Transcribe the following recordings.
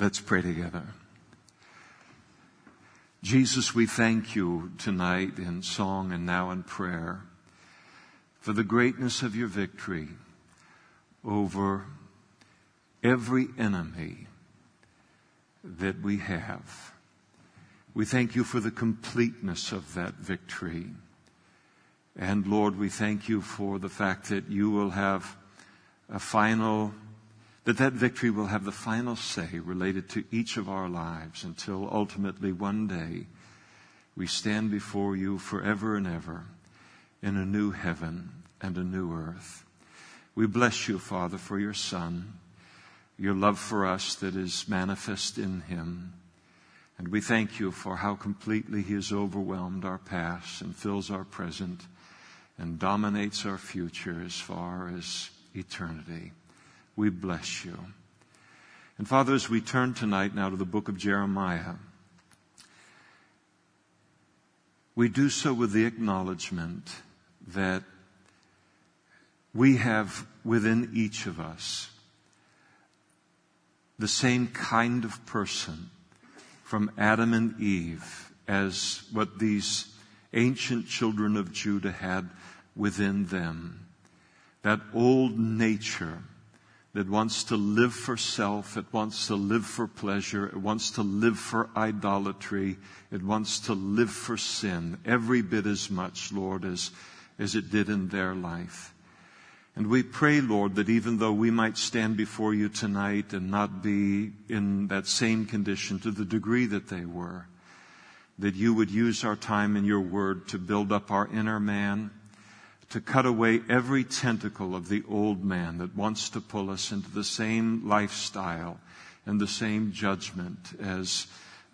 Let's pray together. Jesus, we thank you tonight in song and now in prayer for the greatness of your victory over every enemy that we have. We thank you for the completeness of that victory. And Lord, we thank you for the fact that you will have a final that that victory will have the final say related to each of our lives until ultimately one day we stand before you forever and ever in a new heaven and a new earth. We bless you, Father, for your Son, your love for us that is manifest in him. And we thank you for how completely he has overwhelmed our past and fills our present and dominates our future as far as eternity we bless you. And Father, as we turn tonight now to the book of Jeremiah, we do so with the acknowledgement that we have within each of us the same kind of person from Adam and Eve as what these ancient children of Judah had within them. That old nature that wants to live for self, it wants to live for pleasure, it wants to live for idolatry, it wants to live for sin, every bit as much, Lord, as, as it did in their life. And we pray, Lord, that even though we might stand before you tonight and not be in that same condition to the degree that they were, that you would use our time in your word to build up our inner man, to cut away every tentacle of the old man that wants to pull us into the same lifestyle and the same judgment as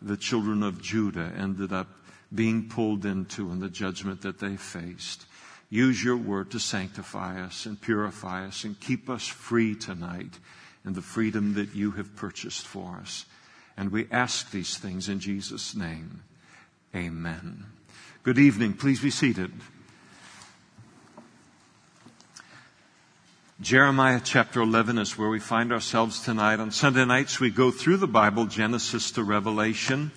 the children of Judah ended up being pulled into in the judgment that they faced. Use your word to sanctify us and purify us and keep us free tonight in the freedom that you have purchased for us. And we ask these things in Jesus' name. Amen. Good evening. Please be seated. Jeremiah chapter 11 is where we find ourselves tonight. On Sunday nights, we go through the Bible, Genesis to Revelation,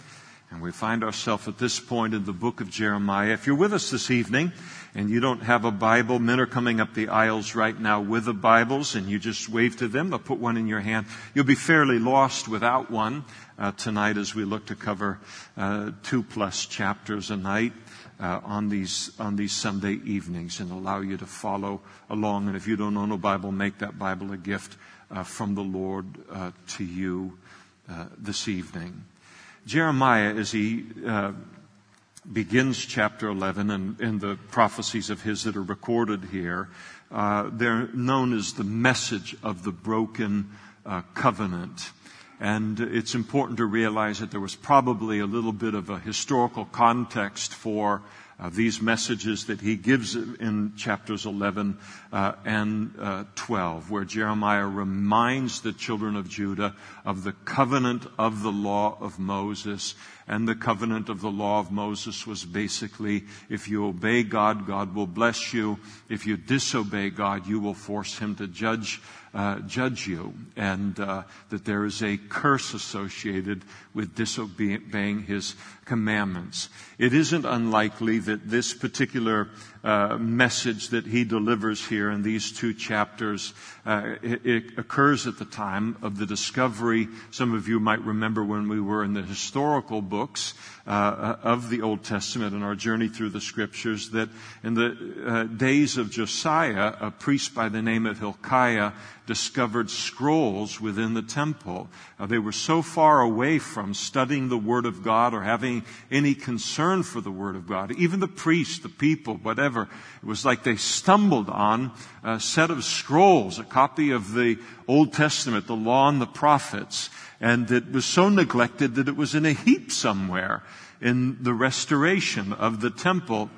and we find ourselves at this point in the book of Jeremiah. If you're with us this evening and you don't have a Bible, men are coming up the aisles right now with the Bibles, and you just wave to them. They'll put one in your hand. You'll be fairly lost without one uh, tonight as we look to cover uh, two plus chapters a night uh, on these on these Sunday evenings and allow you to follow along. And if you don't own a Bible, make that Bible a gift uh, from the Lord uh, to you uh, this evening. Jeremiah, as he uh, begins chapter 11 and, and, the prophecies of his that are recorded here, uh, they're known as the message of the broken covenant. And it's important to realize that there was probably a little bit of a historical context for uh, these messages that he gives in chapters 11 uh, and uh, 12, where Jeremiah reminds the children of Judah of the covenant of the law of Moses. And the covenant of the law of Moses was basically if you obey God, God will bless you. If you disobey God, you will force him to judge uh, judge you, and uh, that there is a curse associated with disobeying his commandments. It isn't unlikely that this particular uh, message that he delivers here in these two chapters uh, it, it, occurs at the time of the discovery. Some of you might remember when we were in the historical books uh, of the Old Testament and our journey through the Scriptures that in the uh, days of Josiah, a priest by the name of Hilkiah discovered scrolls within the temple. Uh, they were so far away from studying the Word of God or having any concern for the Word of God. Even the priests, the people, whatever, it was like they stumbled on a set of scrolls, a copy of the Old Testament, the law and the prophets, and it was so neglected that it was in a heap somewhere in the restoration of the temple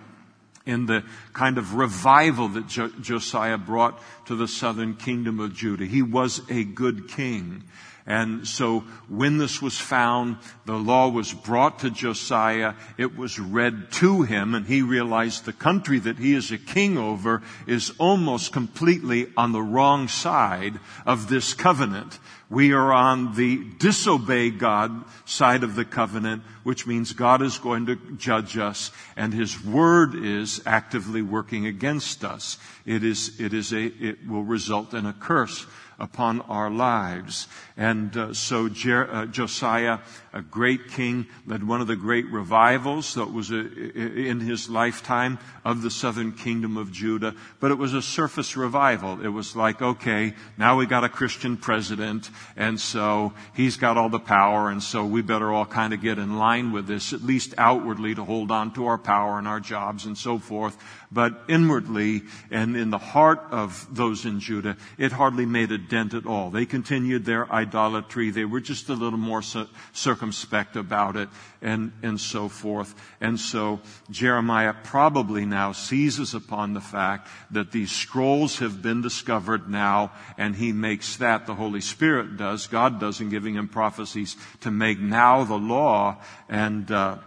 in the kind of revival that Josiah brought to the southern kingdom of Judah. He was a good king. And so when this was found, the law was brought to Josiah. It was read to him and he realized the country that he is a king over is almost completely on the wrong side of this covenant. We are on the disobey God side of the covenant, which means God is going to judge us and His word is actively working against us. It is, it is a, it will result in a curse upon our lives. And uh, so Jer- uh, Josiah, a great king, led one of the great revivals that was a, in his lifetime of the southern kingdom of Judah. But it was a surface revival. It was like, okay, now we got a Christian president, and so he's got all the power, and so we better all kind of get in line with this, at least outwardly, to hold on to our power and our jobs and so forth. But inwardly and in the heart of those in Judah, it hardly made a dent at all. They continued their idolatry. They were just a little more circumspect about it and, and so forth. And so Jeremiah probably now seizes upon the fact that these scrolls have been discovered now and he makes that, the Holy Spirit does, God does in giving him prophecies to make now the law and, uh,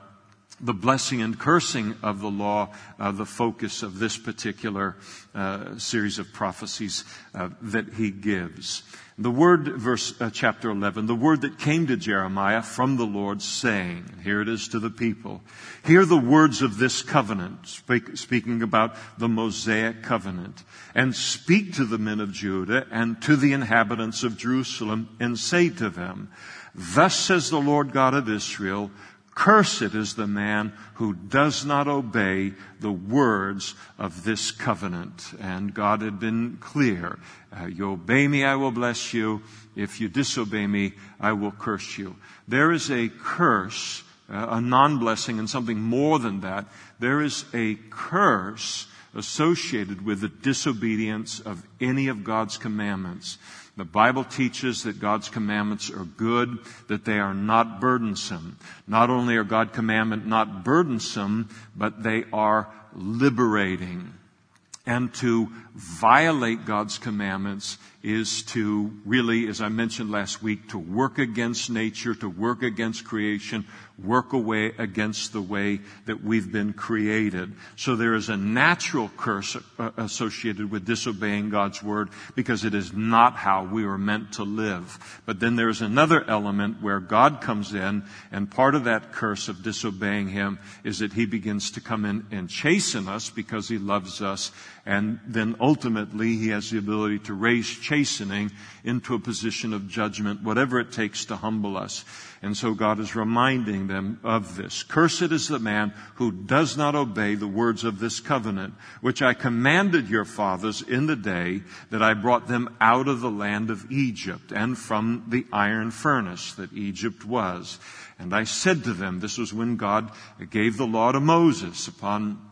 the blessing and cursing of the law, uh, the focus of this particular uh, series of prophecies uh, that he gives. The word, verse uh, chapter 11, the word that came to Jeremiah from the Lord saying, here it is to the people, hear the words of this covenant, speak, speaking about the Mosaic covenant, and speak to the men of Judah and to the inhabitants of Jerusalem and say to them, Thus says the Lord God of Israel, Cursed is the man who does not obey the words of this covenant. And God had been clear. Uh, you obey me, I will bless you. If you disobey me, I will curse you. There is a curse, uh, a non-blessing and something more than that. There is a curse associated with the disobedience of any of God's commandments. The Bible teaches that God's commandments are good, that they are not burdensome. Not only are God's commandments not burdensome, but they are liberating. And to violate God's commandments is to really, as I mentioned last week, to work against nature, to work against creation, work away against the way that we've been created. So there is a natural curse uh, associated with disobeying God's word because it is not how we were meant to live. But then there's another element where God comes in and part of that curse of disobeying Him is that He begins to come in and chasten us because He loves us and then ultimately He has the ability to raise chastening into a position of judgment, whatever it takes to humble us. And so God is reminding them of this. Cursed is the man who does not obey the words of this covenant, which I commanded your fathers in the day that I brought them out of the land of Egypt and from the iron furnace that Egypt was. And I said to them, this was when God gave the law to Moses upon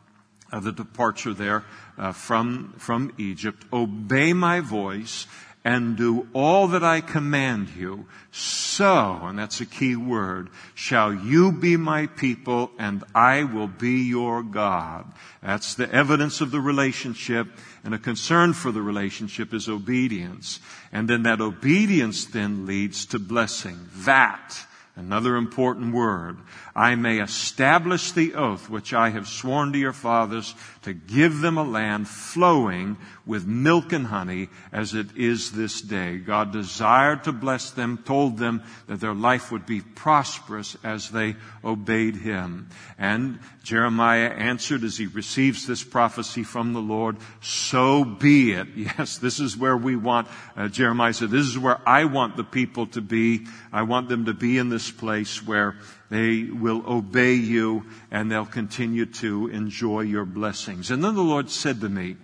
uh, the departure there uh, from, from Egypt, obey my voice and do all that I command you, so, and that's a key word, shall you be my people and I will be your God. That's the evidence of the relationship and a concern for the relationship is obedience. And then that obedience then leads to blessing. That Another important word. I may establish the oath which I have sworn to your fathers to give them a land flowing with milk and honey as it is this day. God desired to bless them, told them that their life would be prosperous as they obeyed him. And Jeremiah answered as he receives this prophecy from the Lord, so be it. Yes, this is where we want, uh, Jeremiah said, this is where I want the people to be. I want them to be in this place where they will obey you and they'll continue to enjoy your blessings. And then the Lord said to me,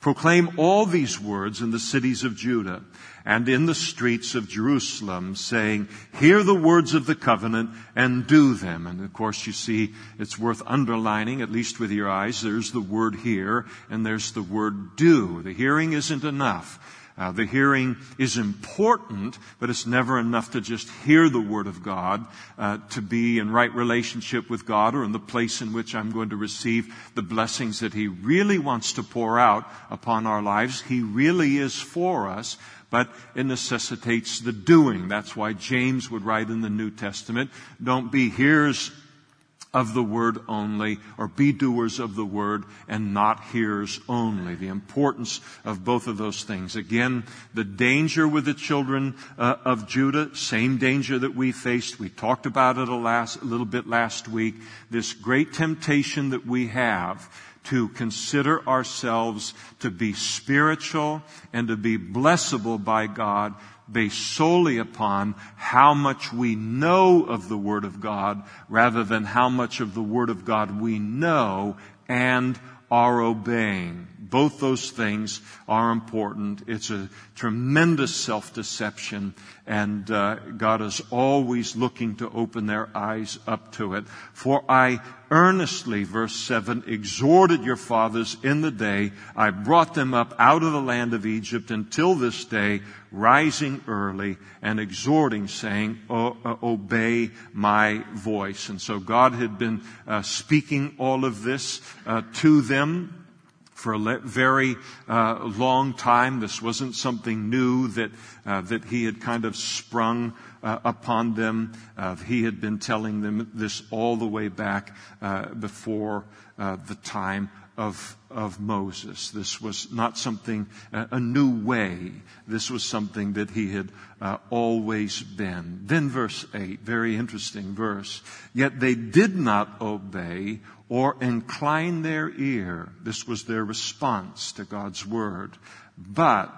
proclaim all these words in the cities of Judah and in the streets of Jerusalem, saying, Hear the words of the covenant and do them. And of course, you see, it's worth underlining, at least with your eyes. There's the word hear and there's the word do. The hearing isn't enough. Uh, the hearing is important, but it's never enough to just hear the Word of God, uh, to be in right relationship with God or in the place in which I'm going to receive the blessings that He really wants to pour out upon our lives. He really is for us, but it necessitates the doing. That's why James would write in the New Testament, don't be hearers of the word only, or be doers of the word and not hearers only. The importance of both of those things. Again, the danger with the children uh, of Judah, same danger that we faced. We talked about it a, last, a little bit last week. This great temptation that we have to consider ourselves to be spiritual and to be blessable by God based solely upon how much we know of the Word of God rather than how much of the Word of God we know and are obeying. Both those things are important. It's a tremendous self-deception and uh, God is always looking to open their eyes up to it. For I earnestly, verse 7, exhorted your fathers in the day I brought them up out of the land of Egypt until this day, rising early and exhorting, saying, Obey my voice. And so God had been uh, speaking all of this uh, to them for a very uh, long time. This wasn't something new that uh, that he had kind of sprung uh, upon them. Uh, he had been telling them this all the way back uh, before uh, the time of of Moses. This was not something a new way. This was something that he had always been. Then verse eight, very interesting verse. Yet they did not obey or incline their ear. This was their response to God's word. But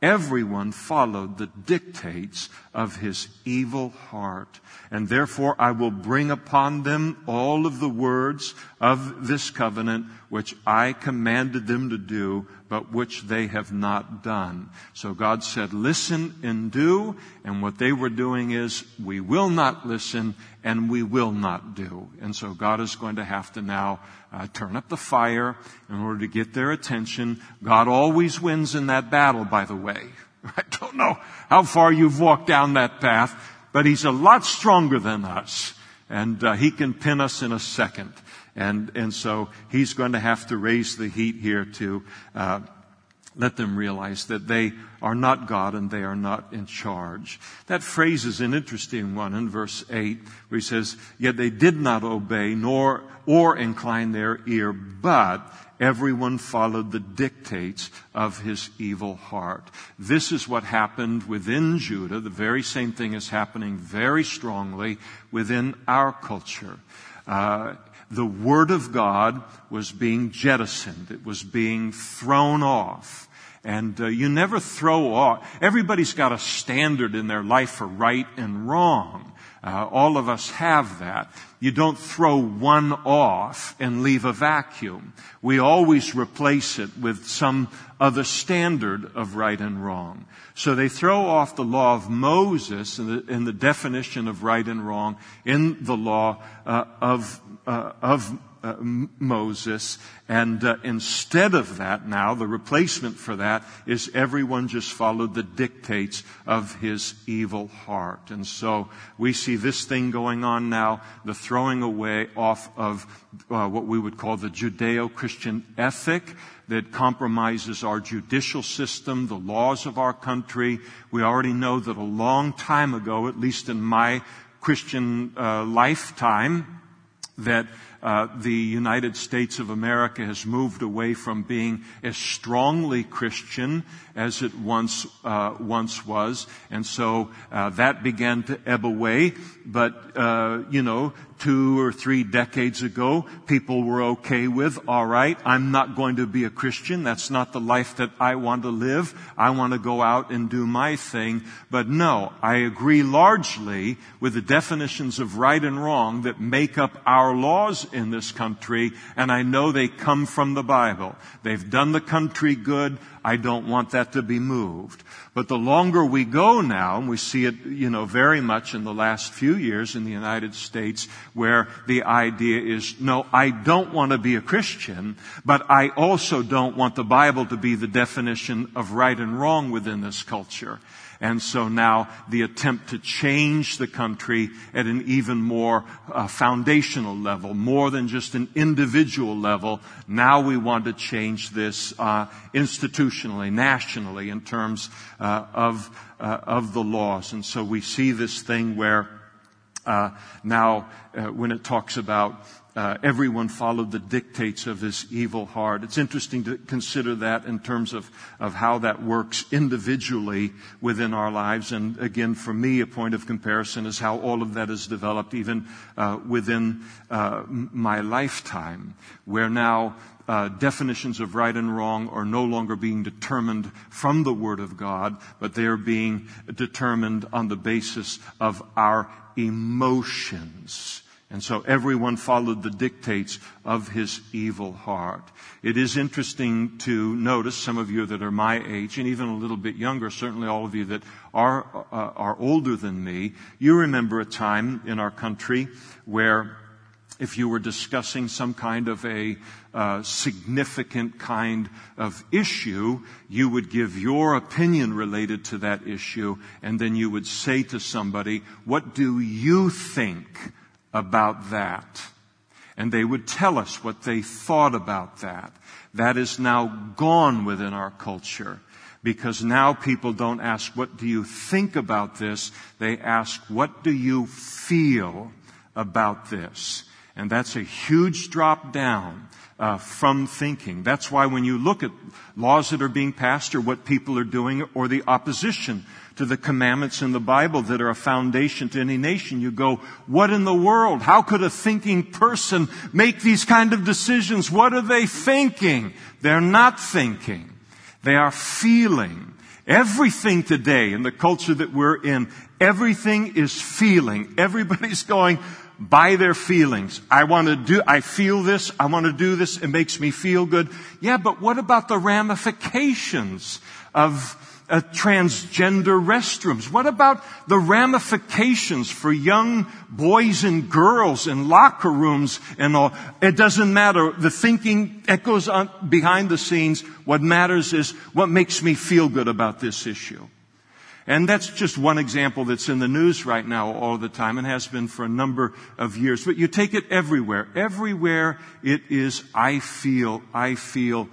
everyone followed the dictates of his evil heart. And therefore I will bring upon them all of the words of this covenant which I commanded them to do, but which they have not done. So God said, listen and do. And what they were doing is, we will not listen and we will not do. And so God is going to have to now uh, turn up the fire in order to get their attention. God always wins in that battle, by the way. I don't know how far you've walked down that path, but He's a lot stronger than us. And uh, He can pin us in a second. And, and so He's going to have to raise the heat here to uh, let them realize that they are not God and they are not in charge. That phrase is an interesting one in verse 8 where he says, Yet they did not obey nor or incline their ear, but everyone followed the dictates of his evil heart. This is what happened within Judah. The very same thing is happening very strongly within our culture. Uh, the Word of God was being jettisoned. It was being thrown off. And uh, you never throw off. Everybody's got a standard in their life for right and wrong. Uh, all of us have that. You don't throw one off and leave a vacuum. We always replace it with some other standard of right and wrong. So they throw off the law of Moses and the, and the definition of right and wrong in the law uh, of, of uh, Moses. And uh, instead of that now, the replacement for that is everyone just followed the dictates of his evil heart. And so we see this thing going on now, the throwing away off of uh, what we would call the Judeo-Christian ethic that compromises our judicial system, the laws of our country. We already know that a long time ago, at least in my Christian uh, lifetime, that uh, the United States of America has moved away from being as strongly Christian as it once uh, once was, and so uh, that began to ebb away. But uh, you know, two or three decades ago, people were okay with, all right, I'm not going to be a Christian. That's not the life that I want to live. I want to go out and do my thing. But no, I agree largely with the definitions of right and wrong that make up our laws in this country, and I know they come from the Bible. They've done the country good. I don't want that to be moved. But the longer we go now, and we see it, you know, very much in the last few years in the United States, where the idea is, no, I don't want to be a Christian, but I also don't want the Bible to be the definition of right and wrong within this culture. And so now the attempt to change the country at an even more uh, foundational level, more than just an individual level. Now we want to change this uh, institutionally, nationally, in terms uh, of uh, of the laws. And so we see this thing where uh, now uh, when it talks about uh, everyone followed the dictates of this evil heart. It's interesting to consider that in terms of, of how that works individually within our lives. And again, for me, a point of comparison is how all of that is developed even uh, within uh, my lifetime, where now uh, definitions of right and wrong are no longer being determined from the Word of God, but they are being determined on the basis of our emotions and so everyone followed the dictates of his evil heart. It is interesting to notice some of you that are my age and even a little bit younger, certainly all of you that are, uh, are older than me. You remember a time in our country where if you were discussing some kind of a uh, significant kind of issue, you would give your opinion related to that issue, and then you would say to somebody, What do you think about that. And they would tell us what they thought about that. That is now gone within our culture because now people don't ask, what do you think about this? They ask, what do you feel about this? And that's a huge drop down uh, from thinking. That's why when you look at laws that are being passed or what people are doing or the opposition to the commandments in the Bible that are a foundation to any nation, you go, what in the world? How could a thinking person make these kind of decisions? What are they thinking? They're not thinking. They are feeling. Everything today in the culture that we're in, everything is feeling. Everybody's going, by their feelings. I want to do, I feel this, I want to do this, it makes me feel good. Yeah, but what about the ramifications of uh, transgender restrooms? What about the ramifications for young boys and girls in locker rooms and all? It doesn't matter. The thinking echoes on behind the scenes. What matters is what makes me feel good about this issue. And that's just one example that's in the news right now all the time and has been for a number of years. But you take it everywhere. Everywhere it is, I feel, I feel,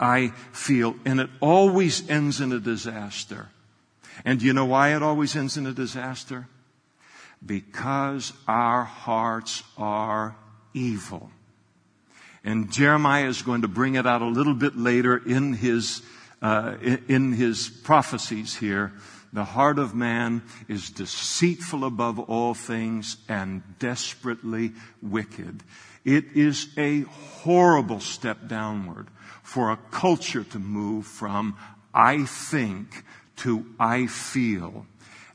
I feel. And it always ends in a disaster. And you know why it always ends in a disaster? Because our hearts are evil. And Jeremiah is going to bring it out a little bit later in his uh, in his prophecies here. The heart of man is deceitful above all things and desperately wicked. It is a horrible step downward for a culture to move from I think to I feel.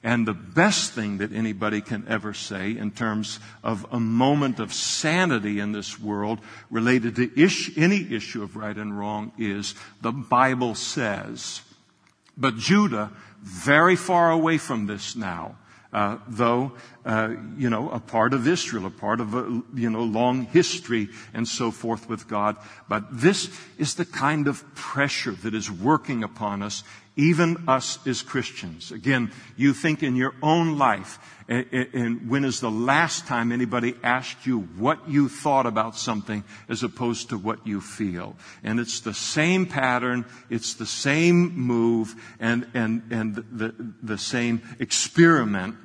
And the best thing that anybody can ever say in terms of a moment of sanity in this world related to any issue of right and wrong is the Bible says. But Judah, very far away from this now, uh, though uh, you know a part of Israel, a part of a you know long history and so forth with God. But this is the kind of pressure that is working upon us even us as Christians. Again, you think in your own life, and when is the last time anybody asked you what you thought about something as opposed to what you feel? And it's the same pattern, it's the same move, and, and, and the, the same experiment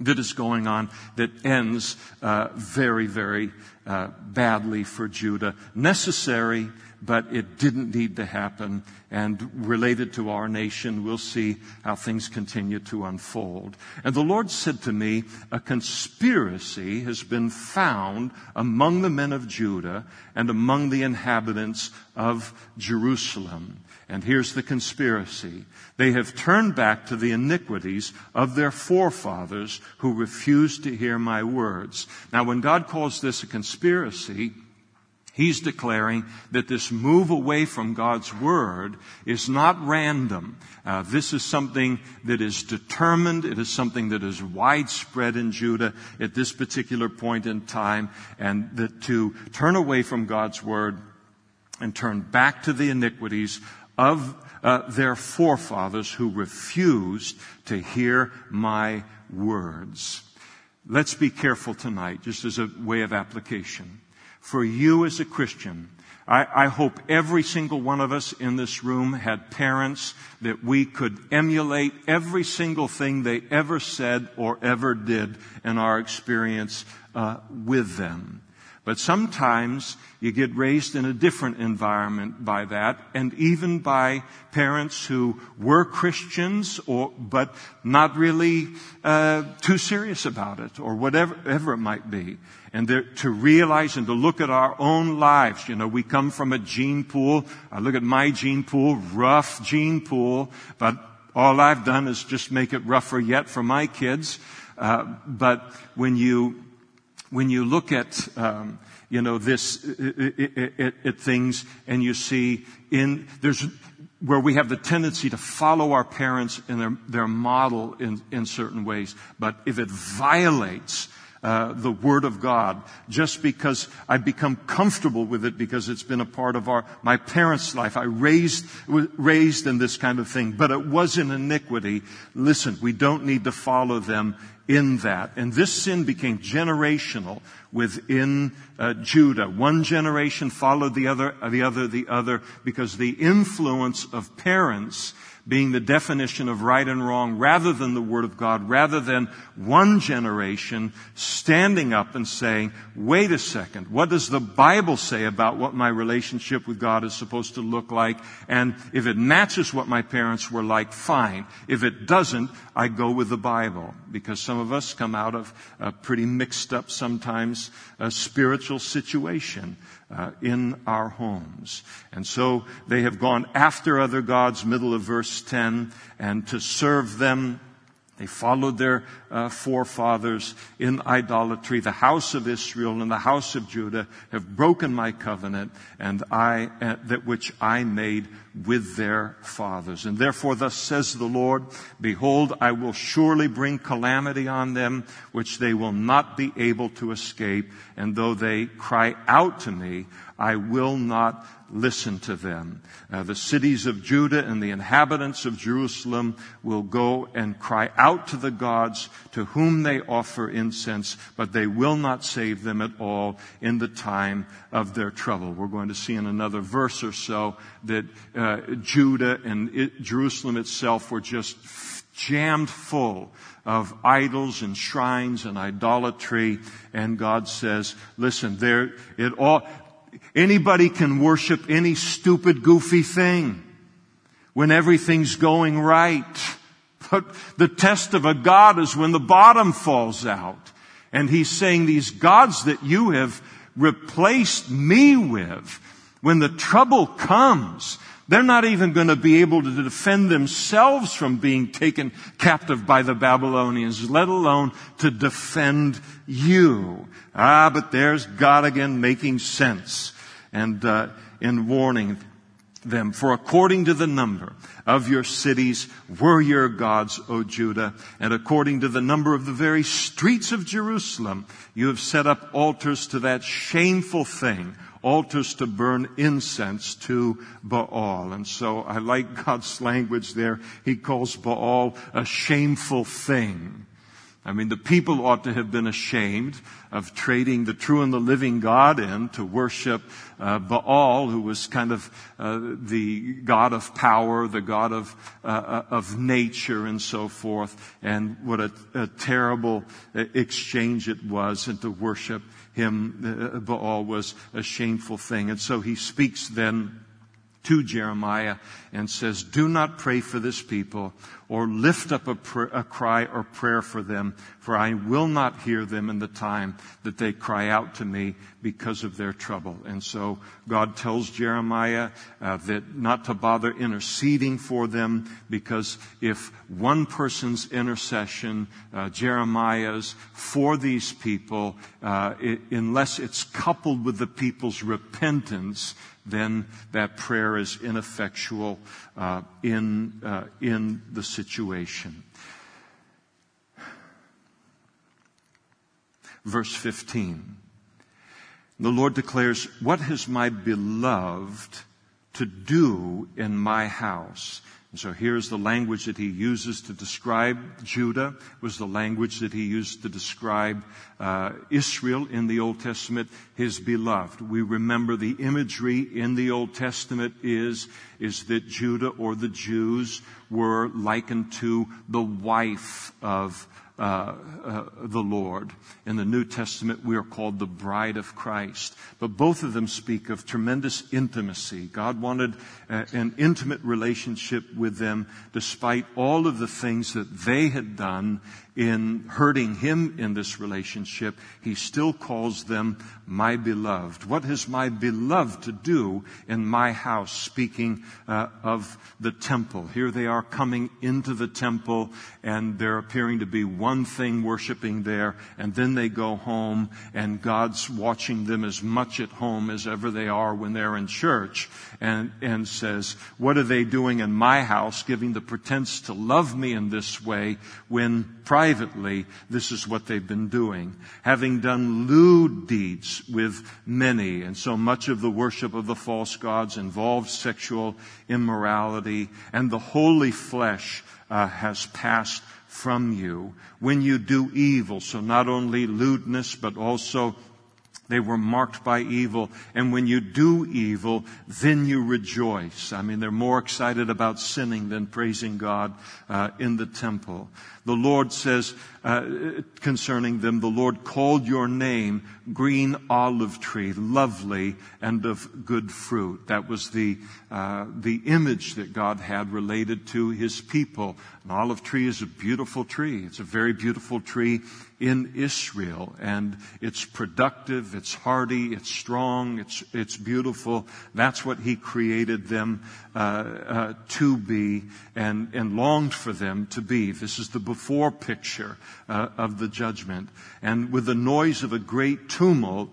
that is going on that ends uh, very, very uh, badly for Judah. Necessary, but it didn't need to happen. And related to our nation, we'll see how things continue to unfold. And the Lord said to me, a conspiracy has been found among the men of Judah and among the inhabitants of Jerusalem. And here's the conspiracy. They have turned back to the iniquities of their forefathers who refused to hear my words. Now, when God calls this a conspiracy, He's declaring that this move away from God's Word is not random. Uh, this is something that is determined. It is something that is widespread in Judah at this particular point in time. And that to turn away from God's Word and turn back to the iniquities of uh, their forefathers who refused to hear my words. Let's be careful tonight, just as a way of application. For you as a Christian, I, I, hope every single one of us in this room had parents that we could emulate every single thing they ever said or ever did in our experience uh, with them. But sometimes you get raised in a different environment by that, and even by parents who were Christians, or but not really uh, too serious about it, or whatever, it might be. And to realize and to look at our own lives. You know, we come from a gene pool. I look at my gene pool, rough gene pool, but all I've done is just make it rougher yet for my kids. Uh, but when you when you look at um, you know this at things and you see in there's where we have the tendency to follow our parents and their, their model in, in certain ways. But if it violates uh, the Word of God just because I've become comfortable with it because it's been a part of our my parents' life. I raised raised in this kind of thing, but it was in iniquity. Listen, we don't need to follow them in that. And this sin became generational within uh, Judah. One generation followed the other, the other, the other, because the influence of parents being the definition of right and wrong rather than the Word of God, rather than one generation standing up and saying, wait a second, what does the Bible say about what my relationship with God is supposed to look like? And if it matches what my parents were like, fine. If it doesn't, I go with the Bible. Because some of us come out of a pretty mixed up sometimes a spiritual situation uh, in our homes. And so they have gone after other gods, middle of verse 10, and to serve them they followed their uh, forefathers in idolatry. The house of Israel and the house of Judah have broken my covenant and I, uh, that which I made with their fathers. And therefore thus says the Lord, behold, I will surely bring calamity on them, which they will not be able to escape. And though they cry out to me, I will not listen to them. Uh, the cities of Judah and the inhabitants of Jerusalem will go and cry out to the gods to whom they offer incense, but they will not save them at all in the time of their trouble. We're going to see in another verse or so that uh, Judah and it, Jerusalem itself were just jammed full of idols and shrines and idolatry. And God says, listen, there, it all, Anybody can worship any stupid, goofy thing when everything's going right. But the test of a God is when the bottom falls out. And he's saying these gods that you have replaced me with, when the trouble comes, they're not even going to be able to defend themselves from being taken captive by the Babylonians, let alone to defend you. Ah, but there's God again making sense and uh, in warning them. For according to the number of your cities were your gods, O Judah, and according to the number of the very streets of Jerusalem, you have set up altars to that shameful thing altars to burn incense to Baal. And so I like God's language there. He calls Baal a shameful thing. I mean, the people ought to have been ashamed of trading the true and the living God in to worship uh, Baal, who was kind of uh, the god of power, the god of uh, uh of nature, and so forth. And what a, a terrible uh, exchange it was, and to worship him, uh, Baal was a shameful thing. And so he speaks then to Jeremiah and says, Do not pray for this people or lift up a, pr- a, cry or prayer for them, for I will not hear them in the time that they cry out to me because of their trouble. And so God tells Jeremiah uh, that not to bother interceding for them because if one person's intercession, uh, Jeremiah's, for these people, uh, it, unless it's coupled with the people's repentance, then that prayer is ineffectual uh, in, uh, in the situation. Verse 15. The Lord declares, What has my beloved to do in my house. And so here's the language that he uses to describe Judah, was the language that he used to describe uh, Israel in the Old Testament, his beloved. We remember the imagery in the Old Testament is, is that Judah or the Jews were likened to the wife of uh, uh, the Lord. In the New Testament, we are called the bride of Christ. But both of them speak of tremendous intimacy. God wanted an intimate relationship with them despite all of the things that they had done in hurting him in this relationship, he still calls them my beloved. What has my beloved to do in my house? Speaking uh, of the temple. Here they are coming into the temple and they're appearing to be one thing worshiping there and then they go home and God's watching them as much at home as ever they are when they're in church and, and says, what are they doing in my house giving the pretense to love me in this way when privately, this is what they've been doing. Having done lewd deeds with many, and so much of the worship of the false gods involves sexual immorality, and the holy flesh uh, has passed from you. When you do evil, so not only lewdness, but also they were marked by evil. And when you do evil, then you rejoice. I mean, they're more excited about sinning than praising God uh, in the temple. The Lord says uh, concerning them, the Lord called your name green olive tree, lovely and of good fruit. That was the uh, the image that God had related to His people. An olive tree is a beautiful tree. It's a very beautiful tree in Israel, and it's productive, it's hardy, it's strong, it's it's beautiful. That's what He created them uh, uh to be, and and longed for them to be. This is the before picture uh, of the judgment. And with the noise of a great tumult,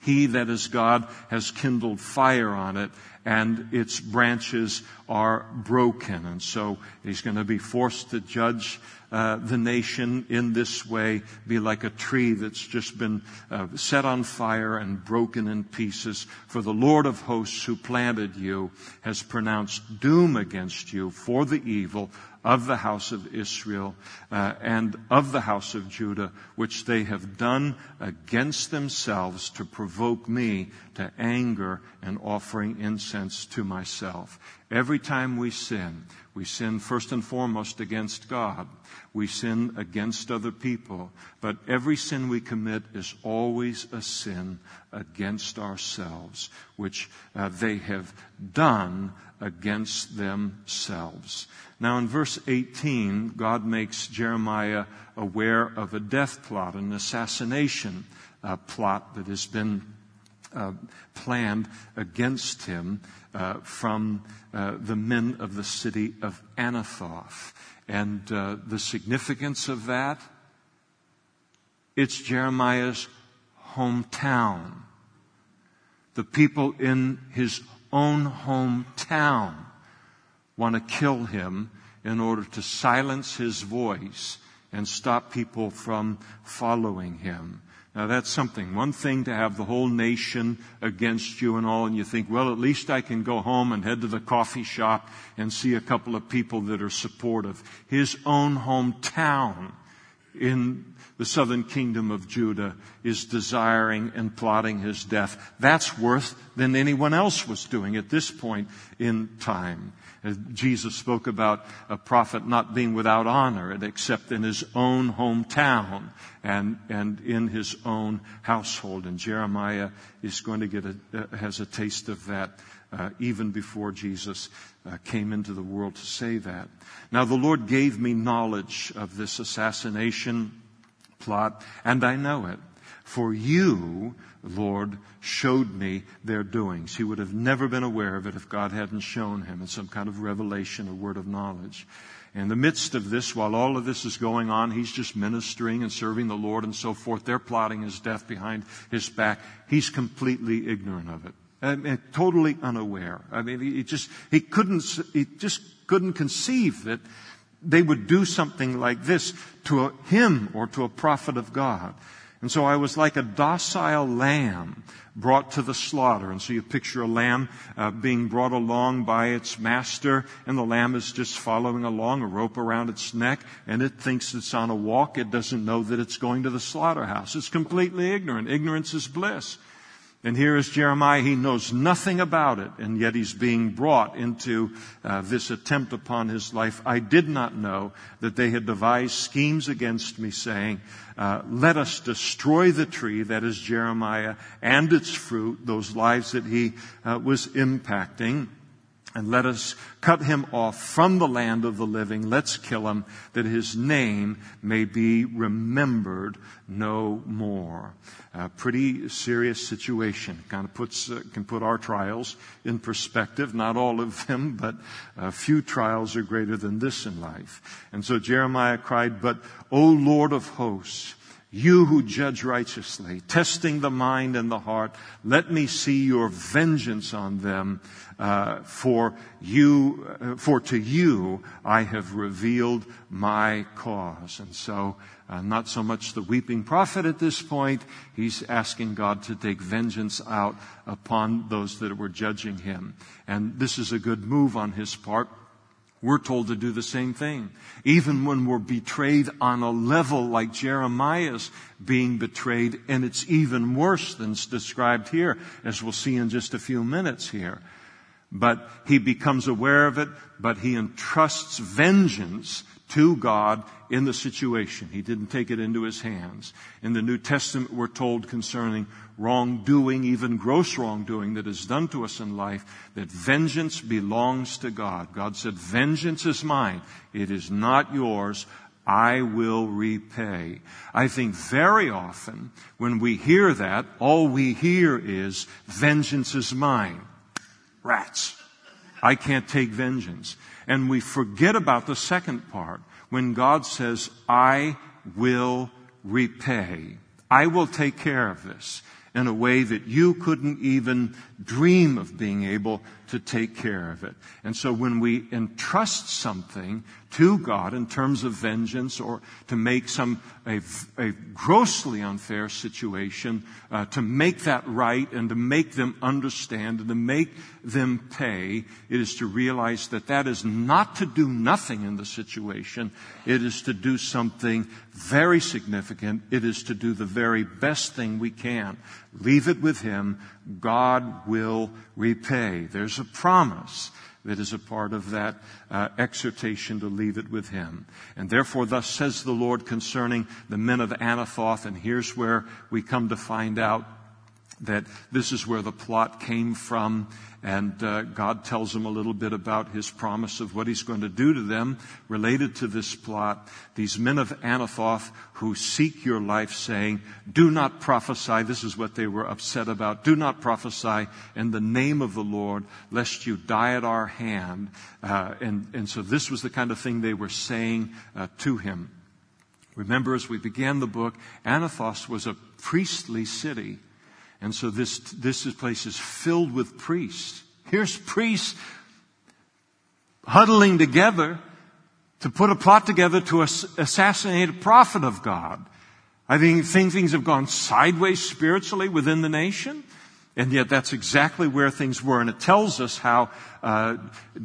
he that is God has kindled fire on it and its branches are broken. And so he's going to be forced to judge uh, the nation in this way, be like a tree that's just been uh, set on fire and broken in pieces. For the Lord of hosts who planted you has pronounced doom against you for the evil of the house of Israel uh, and of the house of Judah, which they have done against themselves to provoke me to anger and offering incense to myself. Every time we sin, we sin first and foremost against God. We sin against other people. But every sin we commit is always a sin against ourselves, which uh, they have done against themselves. Now, in verse 18, God makes Jeremiah aware of a death plot, an assassination uh, plot that has been uh, planned against him uh, from uh, the men of the city of Anathoth. And uh, the significance of that, it's Jeremiah's hometown. The people in his own hometown want to kill him in order to silence his voice and stop people from following him. Now that's something. One thing to have the whole nation against you and all, and you think, well, at least I can go home and head to the coffee shop and see a couple of people that are supportive. His own hometown in the southern kingdom of Judah is desiring and plotting his death. That's worse than anyone else was doing at this point in time. Jesus spoke about a prophet not being without honor except in his own hometown and, and in his own household. And Jeremiah is going to get a, uh, has a taste of that uh, even before Jesus uh, came into the world to say that. Now the Lord gave me knowledge of this assassination plot, and I know it. For you, Lord, showed me their doings. He would have never been aware of it if God hadn't shown him in some kind of revelation or word of knowledge. In the midst of this, while all of this is going on, he's just ministering and serving the Lord and so forth. They're plotting his death behind his back. He's completely ignorant of it. I mean, totally unaware. I mean, he just, he couldn't, he just couldn't conceive that they would do something like this to a, him or to a prophet of God. And so I was like a docile lamb brought to the slaughter. And so you picture a lamb uh, being brought along by its master, and the lamb is just following along, a rope around its neck, and it thinks it's on a walk. It doesn't know that it's going to the slaughterhouse. It's completely ignorant. Ignorance is bliss. And here is Jeremiah. He knows nothing about it, and yet he's being brought into uh, this attempt upon his life. I did not know that they had devised schemes against me, saying, uh, Let us destroy the tree, that is Jeremiah, and its fruit, those lives that he uh, was impacting and let us cut him off from the land of the living. Let's kill him that his name may be remembered no more. A pretty serious situation. Kind of puts, uh, can put our trials in perspective. Not all of them, but few trials are greater than this in life. And so Jeremiah cried, but O Lord of hosts, you who judge righteously, testing the mind and the heart, let me see your vengeance on them. Uh, for you, uh, for to you I have revealed my cause. And so, uh, not so much the weeping prophet at this point. He's asking God to take vengeance out upon those that were judging him. And this is a good move on his part we're told to do the same thing. Even when we're betrayed on a level like Jeremiah's being betrayed, and it's even worse than described here, as we'll see in just a few minutes here. But he becomes aware of it, but he entrusts vengeance to God in the situation. He didn't take it into his hands. In the New Testament, we're told concerning wrongdoing, even gross wrongdoing that is done to us in life, that vengeance belongs to God. God said, vengeance is mine. It is not yours. I will repay. I think very often when we hear that, all we hear is, vengeance is mine. Rats. I can't take vengeance. And we forget about the second part when God says, I will repay. I will take care of this in a way that you couldn't even dream of being able to take care of it. And so when we entrust something to God in terms of vengeance or to make some, a, a grossly unfair situation, uh, to make that right and to make them understand and to make them pay, it is to realize that that is not to do nothing in the situation. It is to do something very significant. It is to do the very best thing we can. Leave it with Him. God will repay. There's a promise that is a part of that uh, exhortation to leave it with him. And therefore, thus says the Lord concerning the men of Anathoth, and here's where we come to find out that this is where the plot came from. And uh, God tells them a little bit about his promise of what he's going to do to them related to this plot. These men of Anathoth who seek your life saying, do not prophesy. This is what they were upset about. Do not prophesy in the name of the Lord lest you die at our hand. Uh, and, and so this was the kind of thing they were saying uh, to him. Remember, as we began the book, Anathoth was a priestly city. And so this, this place is filled with priests. Here's priests huddling together to put a plot together to assassinate a prophet of God. I think things have gone sideways spiritually within the nation. And yet that's exactly where things were. And it tells us how uh,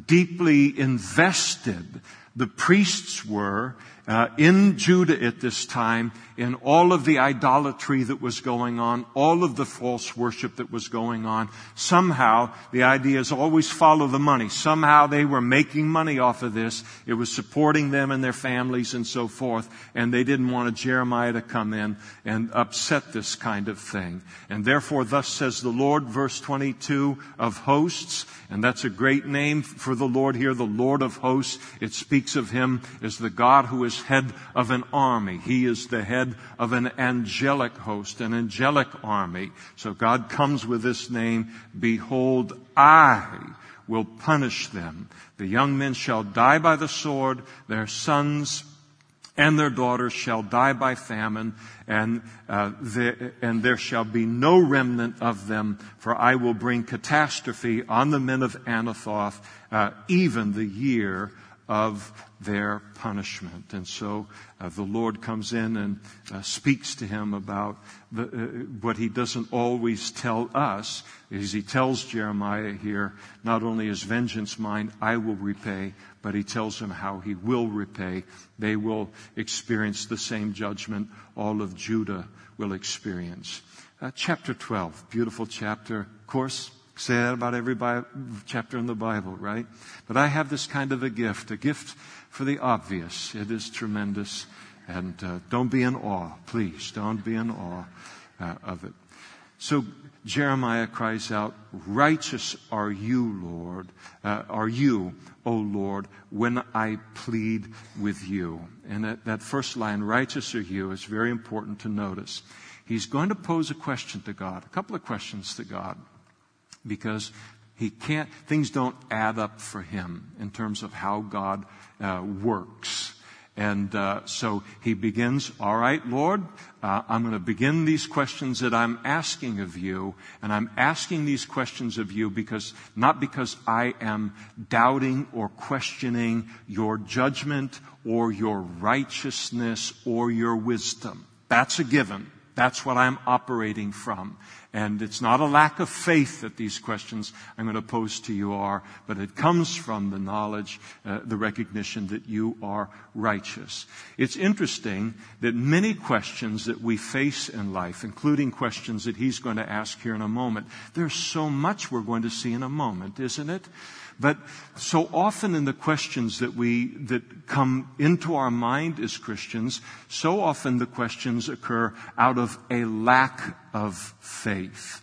deeply invested the priests were uh, in Judah at this time in all of the idolatry that was going on, all of the false worship that was going on. Somehow, the idea is always follow the money. Somehow they were making money off of this. It was supporting them and their families and so forth. And they didn't want a Jeremiah to come in and upset this kind of thing. And therefore, thus says the Lord, verse 22 of hosts. And that's a great name for the Lord here, the Lord of hosts. It speaks of him as the God who is head of an army. He is the head head of an angelic host, an angelic army. So God comes with this name, Behold, I will punish them. The young men shall die by the sword, their sons and their daughters shall die by famine, and, uh, there, and there shall be no remnant of them, for I will bring catastrophe on the men of Anathoth, uh, even the year of their punishment. And so uh, the Lord comes in and uh, speaks to him about the, uh, what he doesn't always tell us, is he tells Jeremiah here, not only is vengeance mine, I will repay, but he tells him how he will repay. They will experience the same judgment all of Judah will experience. Uh, chapter 12, beautiful chapter. Of course, say that about every Bible, chapter in the Bible, right? But I have this kind of a gift, a gift for the obvious. It is tremendous. And uh, don't be in awe, please. Don't be in awe uh, of it. So Jeremiah cries out, Righteous are you, Lord, uh, are you, O Lord, when I plead with you. And that, that first line, Righteous are you, is very important to notice. He's going to pose a question to God, a couple of questions to God, because he can't, things don't add up for him in terms of how God uh, works. And uh, so he begins, All right, Lord, uh, I'm going to begin these questions that I'm asking of you. And I'm asking these questions of you because, not because I am doubting or questioning your judgment or your righteousness or your wisdom. That's a given. That's what I'm operating from. And it's not a lack of faith that these questions I'm going to pose to you are, but it comes from the knowledge, uh, the recognition that you are righteous. It's interesting that many questions that we face in life, including questions that he's going to ask here in a moment, there's so much we're going to see in a moment, isn't it? But so often in the questions that we, that come into our mind as Christians, so often the questions occur out of a lack of faith.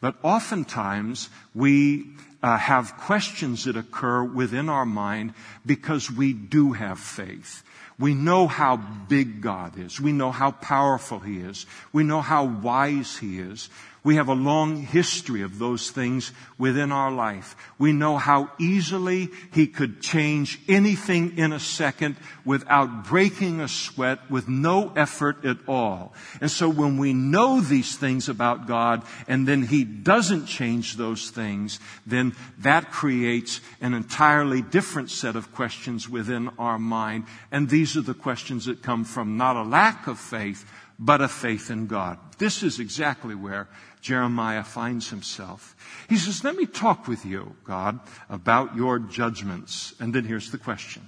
But oftentimes we uh, have questions that occur within our mind because we do have faith. We know how big God is. We know how powerful He is. We know how wise He is. We have a long history of those things within our life. We know how easily He could change anything in a second without breaking a sweat, with no effort at all. And so when we know these things about God and then He doesn't change those things, then that creates an entirely different set of questions within our mind. And these are the questions that come from not a lack of faith, but a faith in God. This is exactly where Jeremiah finds himself. He says, Let me talk with you, God, about your judgments. And then here's the question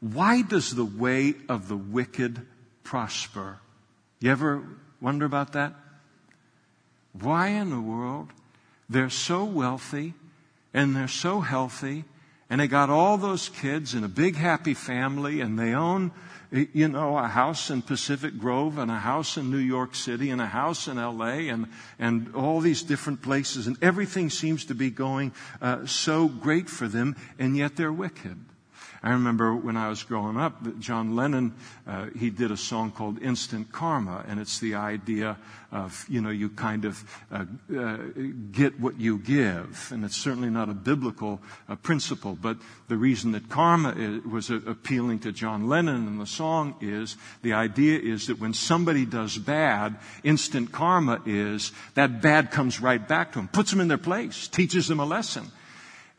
Why does the way of the wicked prosper? You ever wonder about that? Why in the world? They're so wealthy and they're so healthy and they got all those kids and a big happy family and they own you know, a house in Pacific Grove and a house in New York City and a house in LA and, and all these different places and everything seems to be going uh, so great for them and yet they're wicked. I remember when I was growing up, John Lennon, uh, he did a song called Instant Karma, and it's the idea of, you know, you kind of uh, uh, get what you give. And it's certainly not a biblical uh, principle, but the reason that karma is, was appealing to John Lennon in the song is the idea is that when somebody does bad, instant karma is that bad comes right back to them, puts them in their place, teaches them a lesson.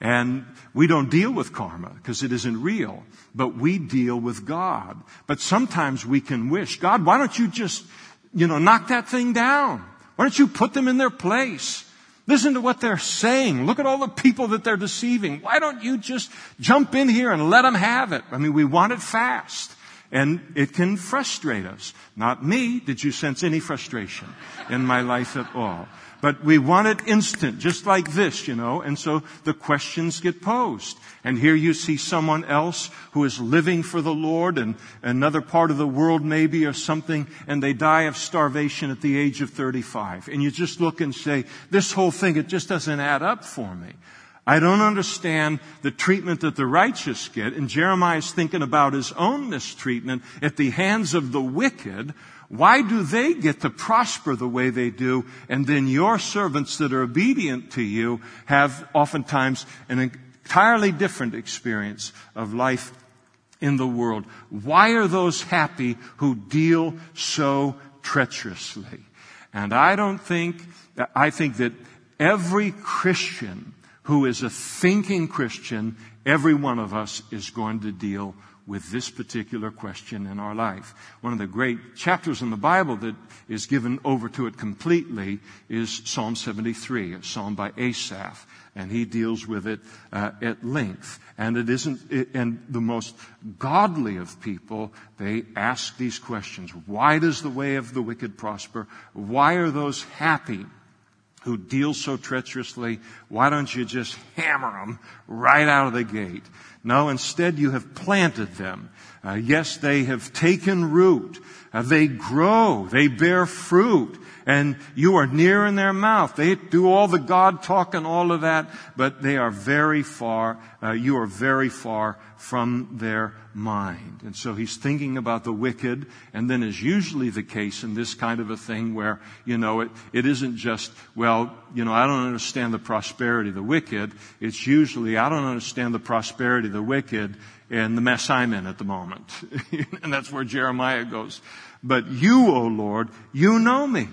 And we don't deal with karma because it isn't real, but we deal with God. But sometimes we can wish, God, why don't you just, you know, knock that thing down? Why don't you put them in their place? Listen to what they're saying. Look at all the people that they're deceiving. Why don't you just jump in here and let them have it? I mean, we want it fast. And it can frustrate us. Not me. Did you sense any frustration in my life at all? But we want it instant, just like this, you know, and so the questions get posed. And here you see someone else who is living for the Lord and another part of the world maybe or something, and they die of starvation at the age of 35. And you just look and say, this whole thing, it just doesn't add up for me. I don't understand the treatment that the righteous get, and Jeremiah is thinking about his own mistreatment at the hands of the wicked why do they get to prosper the way they do, and then your servants that are obedient to you have oftentimes an entirely different experience of life in the world? Why are those happy who deal so treacherously? And I don't think, I think that every Christian who is a thinking Christian every one of us is going to deal with this particular question in our life. One of the great chapters in the Bible that is given over to it completely is Psalm 73, a psalm by Asaph, and he deals with it uh, at length. And it isn't, it, and the most godly of people, they ask these questions. Why does the way of the wicked prosper? Why are those happy? who deal so treacherously, why don't you just hammer them right out of the gate? No, instead you have planted them. Uh, yes, they have taken root. Uh, they grow. They bear fruit. And you are near in their mouth. They do all the God talk and all of that, but they are very far, uh, you are very far from their mind. And so he's thinking about the wicked, and then is usually the case in this kind of a thing where, you know, it, it isn't just, well, you know, I don't understand the prosperity of the wicked. It's usually, I don't understand the prosperity of the wicked and the mess I'm in at the moment. and that's where Jeremiah goes. But you, O Lord, you know me.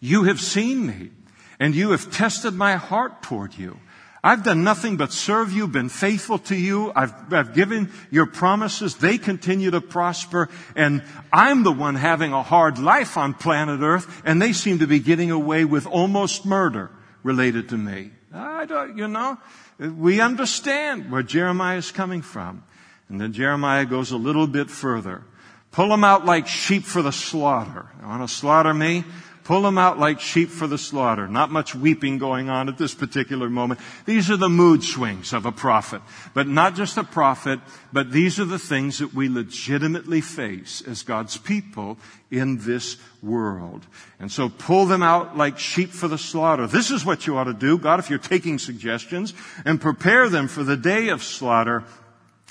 You have seen me and you have tested my heart toward you. I've done nothing but serve you, been faithful to you. I've, I've, given your promises. They continue to prosper. And I'm the one having a hard life on planet Earth. And they seem to be getting away with almost murder related to me. I don't, you know, we understand where Jeremiah is coming from. And then Jeremiah goes a little bit further. Pull them out like sheep for the slaughter. You want to slaughter me? Pull them out like sheep for the slaughter. Not much weeping going on at this particular moment. These are the mood swings of a prophet. But not just a prophet, but these are the things that we legitimately face as God's people in this world. And so pull them out like sheep for the slaughter. This is what you ought to do, God, if you're taking suggestions, and prepare them for the day of slaughter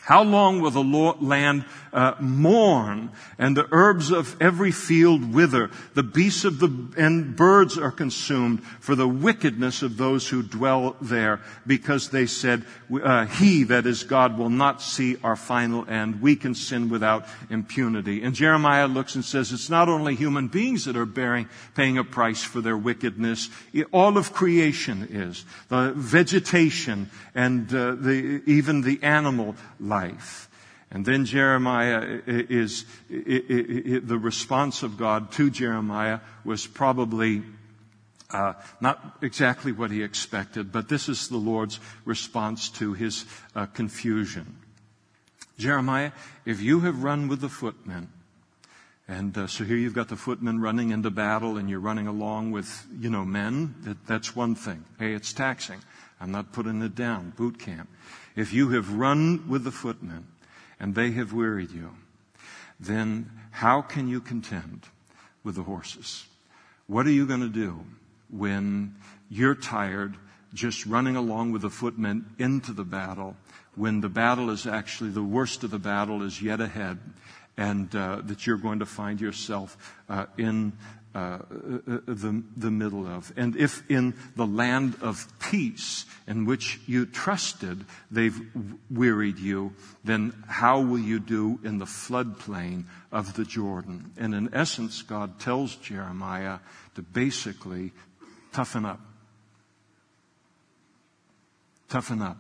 how long will the land uh, mourn and the herbs of every field wither? The beasts of the and birds are consumed for the wickedness of those who dwell there, because they said, uh, "He that is God will not see our final end. We can sin without impunity." And Jeremiah looks and says, "It's not only human beings that are bearing, paying a price for their wickedness. All of creation is the vegetation and uh, the, even the animal life. And then Jeremiah is, the response of God to Jeremiah was probably uh, not exactly what he expected, but this is the Lord's response to his uh, confusion. Jeremiah, if you have run with the footmen, and uh, so here you've got the footmen running into battle and you're running along with, you know, men, that, that's one thing. Hey, it's taxing. I'm not putting it down. Boot camp. If you have run with the footmen and they have wearied you, then how can you contend with the horses? What are you going to do when you're tired just running along with the footmen into the battle when the battle is actually the worst of the battle is yet ahead and uh, that you're going to find yourself uh, in uh, the, the middle of. And if in the land of peace in which you trusted they've wearied you, then how will you do in the floodplain of the Jordan? And in essence, God tells Jeremiah to basically toughen up. Toughen up.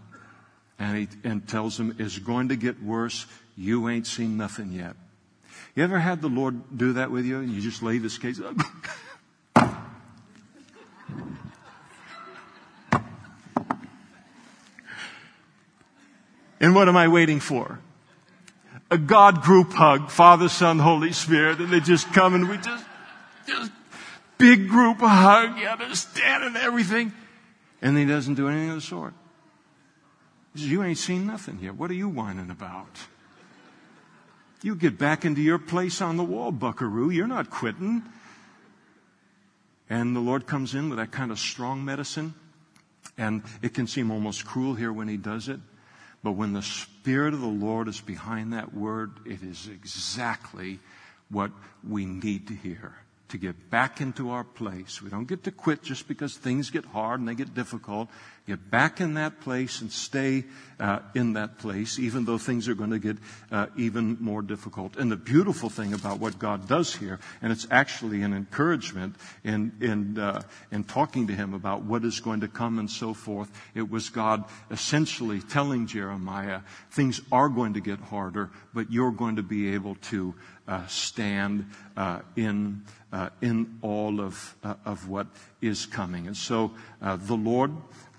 And he and tells him it's going to get worse. You ain't seen nothing yet. You ever had the Lord do that with you and you just lay this case up? and what am I waiting for? A God group hug, Father, Son, Holy Spirit, and they just come and we just, just big group hug, you understand, and everything. And he doesn't do anything of the sort. He says, You ain't seen nothing yet. What are you whining about? You get back into your place on the wall, buckaroo. You're not quitting. And the Lord comes in with that kind of strong medicine. And it can seem almost cruel here when He does it. But when the Spirit of the Lord is behind that word, it is exactly what we need to hear. to get back into our place. We don't get to quit just because things get hard and they get difficult. Get back in that place and stay uh, in that place, even though things are going to get uh, even more difficult. And the beautiful thing about what God does here, and it's actually an encouragement in in uh, in talking to him about what is going to come and so forth. It was God essentially telling Jeremiah, things are going to get harder, but you're going to be able to uh, stand uh, in uh, in all of of what is coming. And so the Lord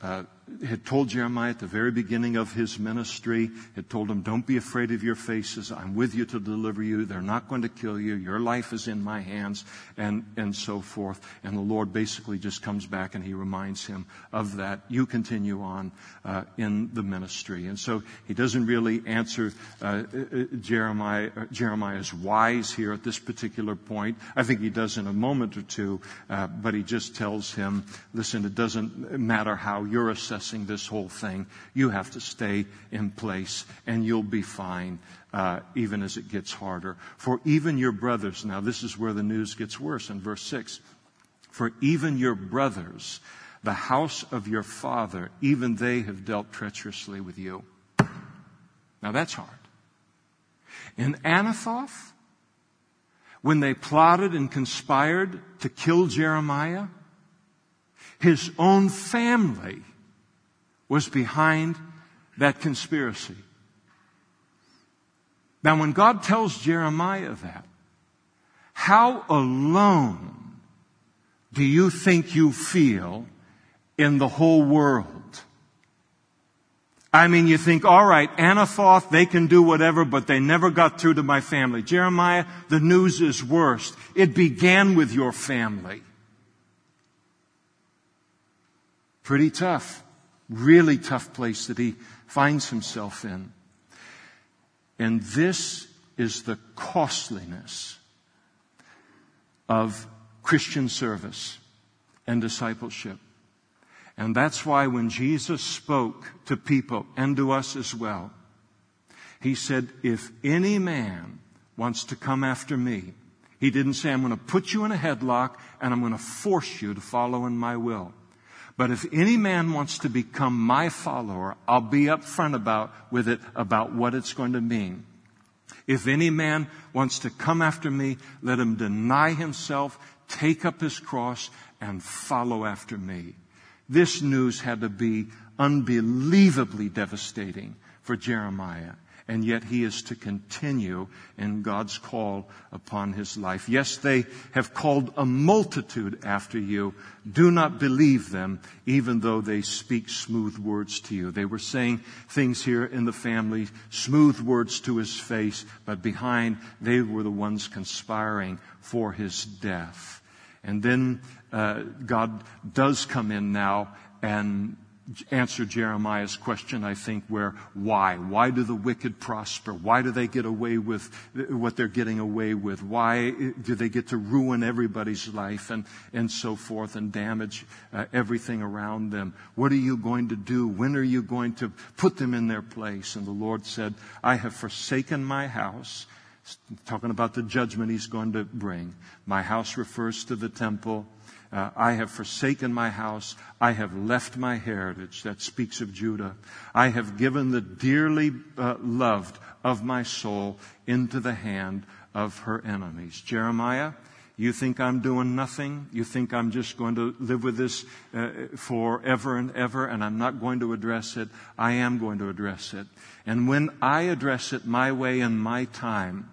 uh, had told Jeremiah at the very beginning of his ministry, had told him, Don't be afraid of your faces. I'm with you to deliver you. They're not going to kill you. Your life is in my hands, and, and so forth. And the Lord basically just comes back and he reminds him of that. You continue on uh, in the ministry. And so he doesn't really answer uh, Jeremiah, Jeremiah's whys here at this particular point. I think he does in a moment or two, uh, but he just tells him, Listen, it doesn't matter how you're assessed processing this whole thing. You have to stay in place and you'll be fine. Uh, even as it gets harder. For even your brothers, now this is where the news gets worse in verse 6. For even your brothers, the house of your father, even they have dealt treacherously with you. Now that's hard. In Anathoth, when they plotted and conspired to kill Jeremiah, his own family was behind that conspiracy. Now, when God tells Jeremiah that, how alone do you think you feel in the whole world? I mean, you think, all right, Anathoth, they can do whatever, but they never got through to my family. Jeremiah, the news is worse. It began with your family. Pretty tough really tough place that he finds himself in. And this is the costliness of Christian service and discipleship. And that's why when Jesus spoke to people and to us as well, he said, if any man wants to come after me, he didn't say, I'm going to put you in a headlock and I'm going to force you to follow in my will. But if any man wants to become my follower, I'll be upfront about, with it about what it's going to mean. If any man wants to come after me, let him deny himself, take up his cross, and follow after me. This news had to be unbelievably devastating for Jeremiah and yet he is to continue in God's call upon his life. Yes, they have called a multitude after you. Do not believe them, even though they speak smooth words to you. They were saying things here in the family, smooth words to his face, but behind they were the ones conspiring for his death. And then uh, God does come in now and answer Jeremiah's question, I think, where why? Why do the wicked prosper? Why do they get away with what they're getting away with? Why do they get to ruin everybody's life and, and so forth and damage uh, everything around them? What are you going to do? When are you going to put them in their place? And the Lord said, I have forsaken my house. Talking about the judgment he's going to bring. My house refers to the temple. Uh, I have forsaken my house. I have left my heritage. That speaks of Judah. I have given the dearly uh, loved of my soul into the hand of her enemies. Jeremiah, you think I'm doing nothing? You think I'm just going to live with this uh, forever and ever and I'm not going to address it? I am going to address it. And when I address it my way and my time,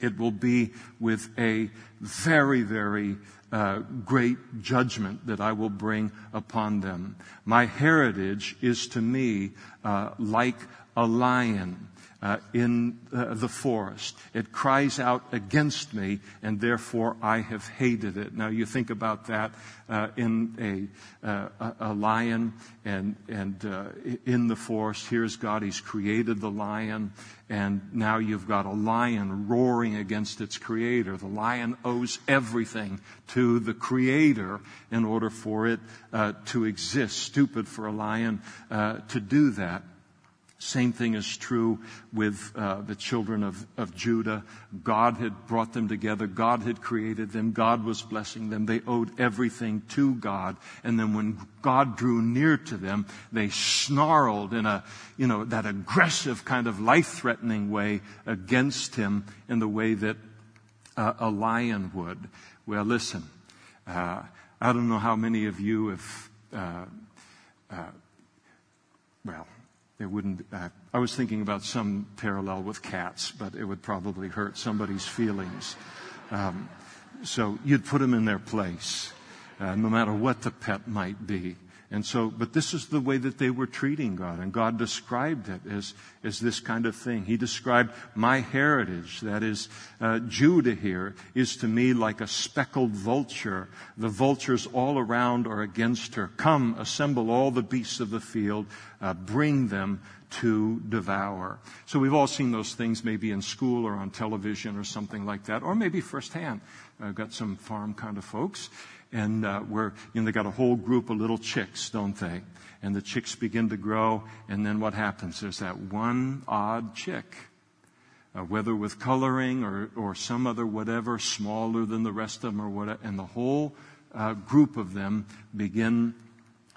it will be with a very, very uh, great judgment that I will bring upon them. My heritage is to me uh, like a lion uh, in uh, the forest. It cries out against me, and therefore I have hated it. Now you think about that uh, in a, uh, a lion and, and uh, in the forest. Here's God, He's created the lion, and now you've got a lion roaring against its creator. The lion owes everything to the creator in order for it uh, to exist. Stupid for a lion to do that. Same thing is true with uh, the children of, of Judah. God had brought them together. God had created them. God was blessing them. They owed everything to God. And then when God drew near to them, they snarled in a, you know, that aggressive kind of life-threatening way against him in the way that uh, a lion would. Well, listen, uh, I don't know how many of you have, uh, uh, well, it wouldn't, uh, I was thinking about some parallel with cats, but it would probably hurt somebody's feelings. Um, so you'd put them in their place, uh, no matter what the pet might be. And so, but this is the way that they were treating God, and God described it as, as this kind of thing. He described my heritage, that is, uh, Judah here, is to me like a speckled vulture. The vultures all around are against her. Come, assemble all the beasts of the field, uh, bring them to devour. So we've all seen those things maybe in school or on television or something like that, or maybe firsthand. I've got some farm kind of folks and uh, where you know they got a whole group of little chicks, don't they? And the chicks begin to grow, and then what happens? There's that one odd chick, uh, whether with coloring or or some other whatever, smaller than the rest of them or whatever, and the whole uh, group of them begin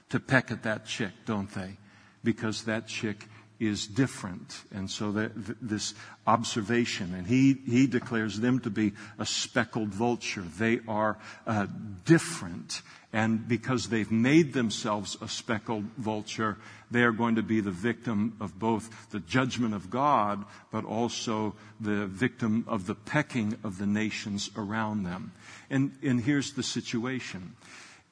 to peck at that chick, don't they? Because that chick is different. And so that, this observation, and he, he declares them to be a speckled vulture. They are uh, different. And because they've made themselves a speckled vulture, they are going to be the victim of both the judgment of God, but also the victim of the pecking of the nations around them. And, and here's the situation.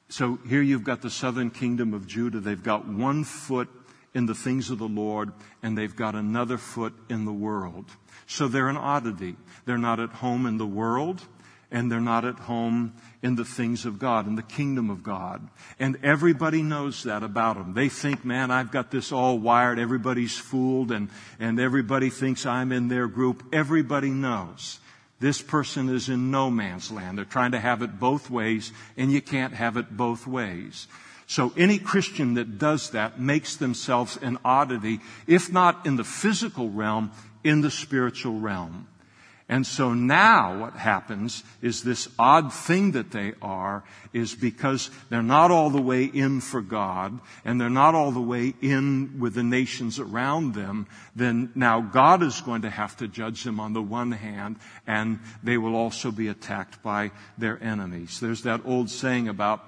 So here you've got the southern kingdom of Judah. They've got one foot in the things of the Lord and they've got another foot in the world. So they're an oddity. They're not at home in the world and they're not at home in the things of God, in the kingdom of God. And everybody knows that about them. They think, man, I've got this all wired. Everybody's fooled and, and everybody thinks I'm in their group. Everybody knows. This person is in no man's land. They're trying to have it both ways and you can't have it both ways. So any Christian that does that makes themselves an oddity, if not in the physical realm, in the spiritual realm. And so now what happens is this odd thing that they are is because they're not all the way in for God and they're not all the way in with the nations around them, then now God is going to have to judge them on the one hand and they will also be attacked by their enemies. There's that old saying about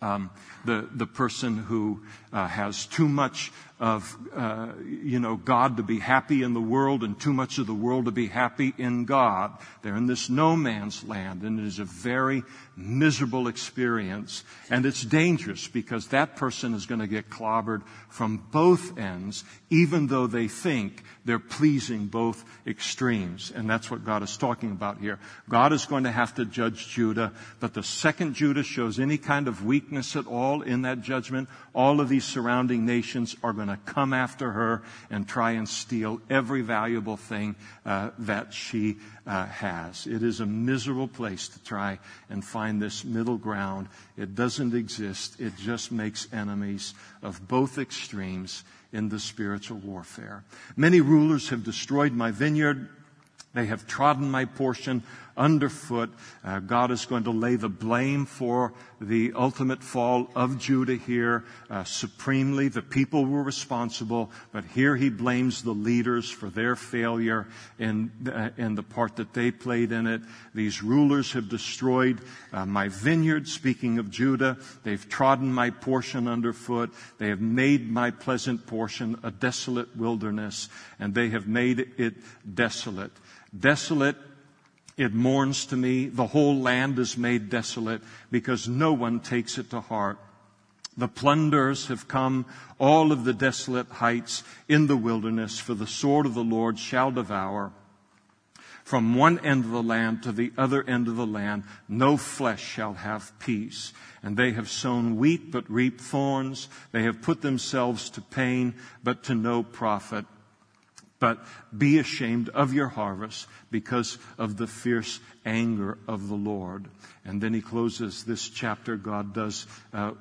um, the, the person who uh, has too much of, uh, you know, God to be happy in the world and too much of the world to be happy in God. They're in this no man's land and it is a very miserable experience and it's dangerous because that person is going to get clobbered from both ends even though they think they're pleasing both extremes. And that's what God is talking about here. God is going to have to judge Judah, but the second Judah shows any kind of weakness at all in that judgment, all of these surrounding nations are going to come after her and try and steal every valuable thing uh, that she uh, has. It is a miserable place to try and find this middle ground. It doesn't exist. It just makes enemies of both extremes in the spiritual warfare. Many rulers have destroyed my vineyard. They have trodden my portion underfoot. Uh, God is going to lay the blame for the ultimate fall of Judah here uh, supremely. The people were responsible, but here he blames the leaders for their failure and, uh, and the part that they played in it. These rulers have destroyed uh, my vineyard, speaking of Judah. They've trodden my portion underfoot. They have made my pleasant portion a desolate wilderness, and they have made it desolate. Desolate it mourns to me. The whole land is made desolate because no one takes it to heart. The plunderers have come, all of the desolate heights in the wilderness, for the sword of the Lord shall devour. From one end of the land to the other end of the land, no flesh shall have peace. And they have sown wheat but reap thorns. They have put themselves to pain but to no profit but be ashamed of your harvest because of the fierce anger of the Lord. And then he closes this chapter, God does, uh,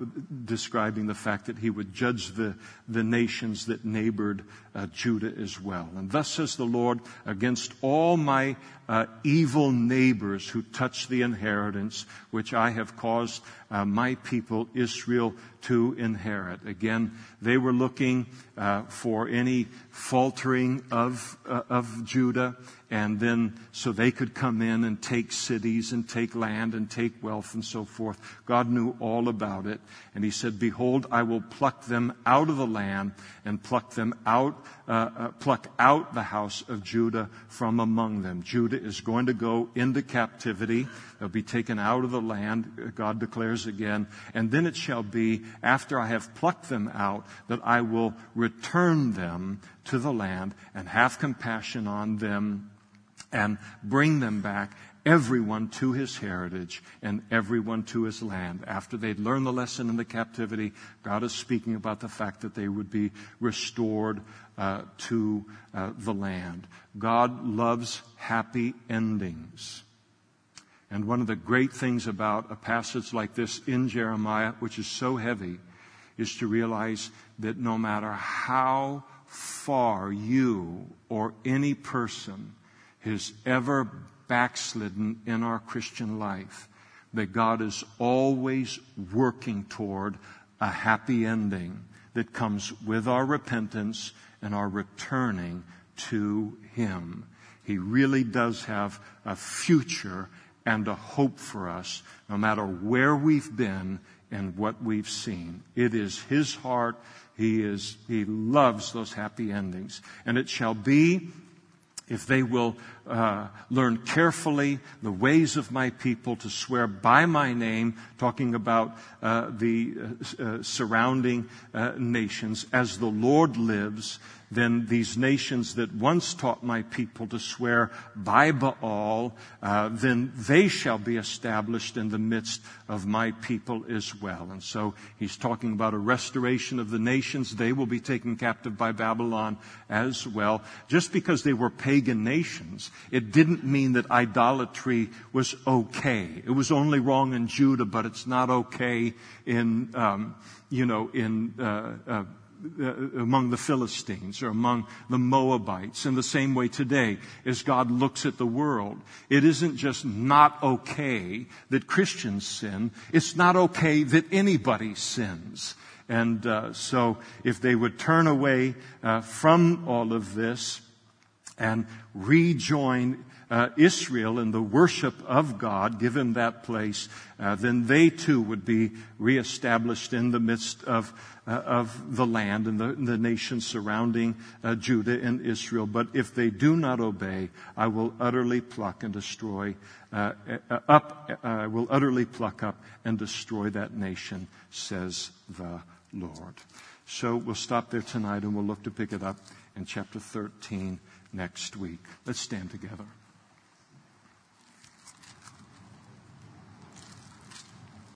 describing the fact that he would judge the, the nations that neighbored uh, Judah as well. And thus says the Lord, against all my uh, evil neighbors who touch the inheritance which I have caused uh, my people Israel to inherit. Again, they were looking uh, for any faltering of uh, of Judah, and then so they could come in and take cities and take land and take wealth and so forth. God knew all about it, and He said, "Behold, I will pluck them out of the land and pluck them out, uh, uh, pluck out the house of Judah from among them." Judah is going to go into captivity. They'll be taken out of the land, God declares again. And then it shall be, after I have plucked them out, that I will return them to the land and have compassion on them and bring them back everyone to his heritage and everyone to his land. After they'd learned the lesson in the captivity, God is speaking about the fact that they would be restored uh, to uh, the land. God loves happy endings. And one of the great things about a passage like this in Jeremiah, which is so heavy, is to realize that no matter how far you or any person has ever backslidden in our Christian life, that God is always working toward a happy ending that comes with our repentance and our returning to Him. He really does have a future and a hope for us no matter where we've been and what we've seen. It is His heart. He is, He loves those happy endings. And it shall be if they will uh, learn carefully the ways of my people to swear by my name, talking about uh, the uh, uh surrounding uh, nations, as the Lord lives, then these nations that once taught my people to swear by Baal, then they shall be established in the midst of my people as well. And so he's talking about a restoration of the nations. They will be taken captive by Babylon as well. Just because they were pagan nations, it didn't mean that idolatry was okay. It was only wrong in Judah, but it's not okay in, um, you know, in uh, uh, uh, among the Philistines or among the Moabites in the same way today as God looks at the world. It isn't just not okay that Christians sin. It's not okay that anybody sins. And uh, so if they would turn away uh, from all of this and rejoin uh, Israel in the worship of God, given that place, uh, then they too would be reestablished in the midst of, uh, of the land and the, the nations surrounding uh, Judah and Israel. But if they do not obey, I will utterly pluck and destroy uh, uh, up. I will utterly pluck up and destroy that nation, says the Lord. So we'll stop there tonight and we'll look to pick it up in chapter 13 next week. Let's stand together.